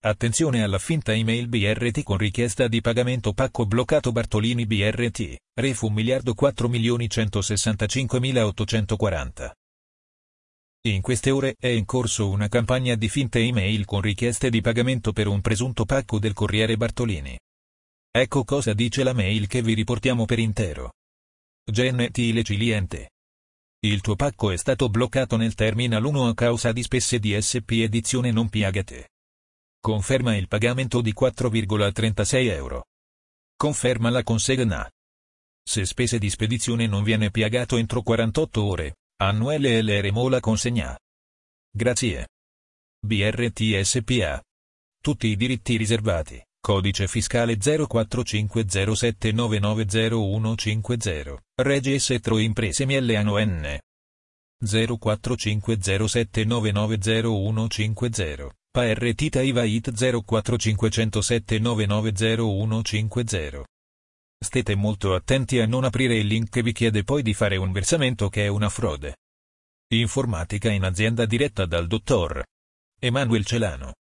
Attenzione alla finta email BRT con richiesta di pagamento pacco bloccato Bartolini BRT, ref 1 miliardo 4 milioni 165 mila 840. In queste ore è in corso una campagna di finte email con richieste di pagamento per un presunto pacco del Corriere Bartolini. Ecco cosa dice la mail che vi riportiamo per intero. Gentile cliente. Il tuo pacco è stato bloccato nel Terminal 1 a causa di spesse SP edizione non pagate. Conferma il pagamento di 4,36 euro. Conferma la consegna. Se spese di spedizione non viene pagato entro 48 ore, annuale LR la consegna. Grazie. BRT SPA. Tutti i diritti riservati. Codice fiscale 045079900150. Regi Setro Imprese Mieleano N. 045079900150. Partita IVA IT 045079900150. State molto attenti a non aprire il link che vi chiede poi di fare un versamento che è una frode. Informatica in azienda diretta dal dottor Emanuel Celano.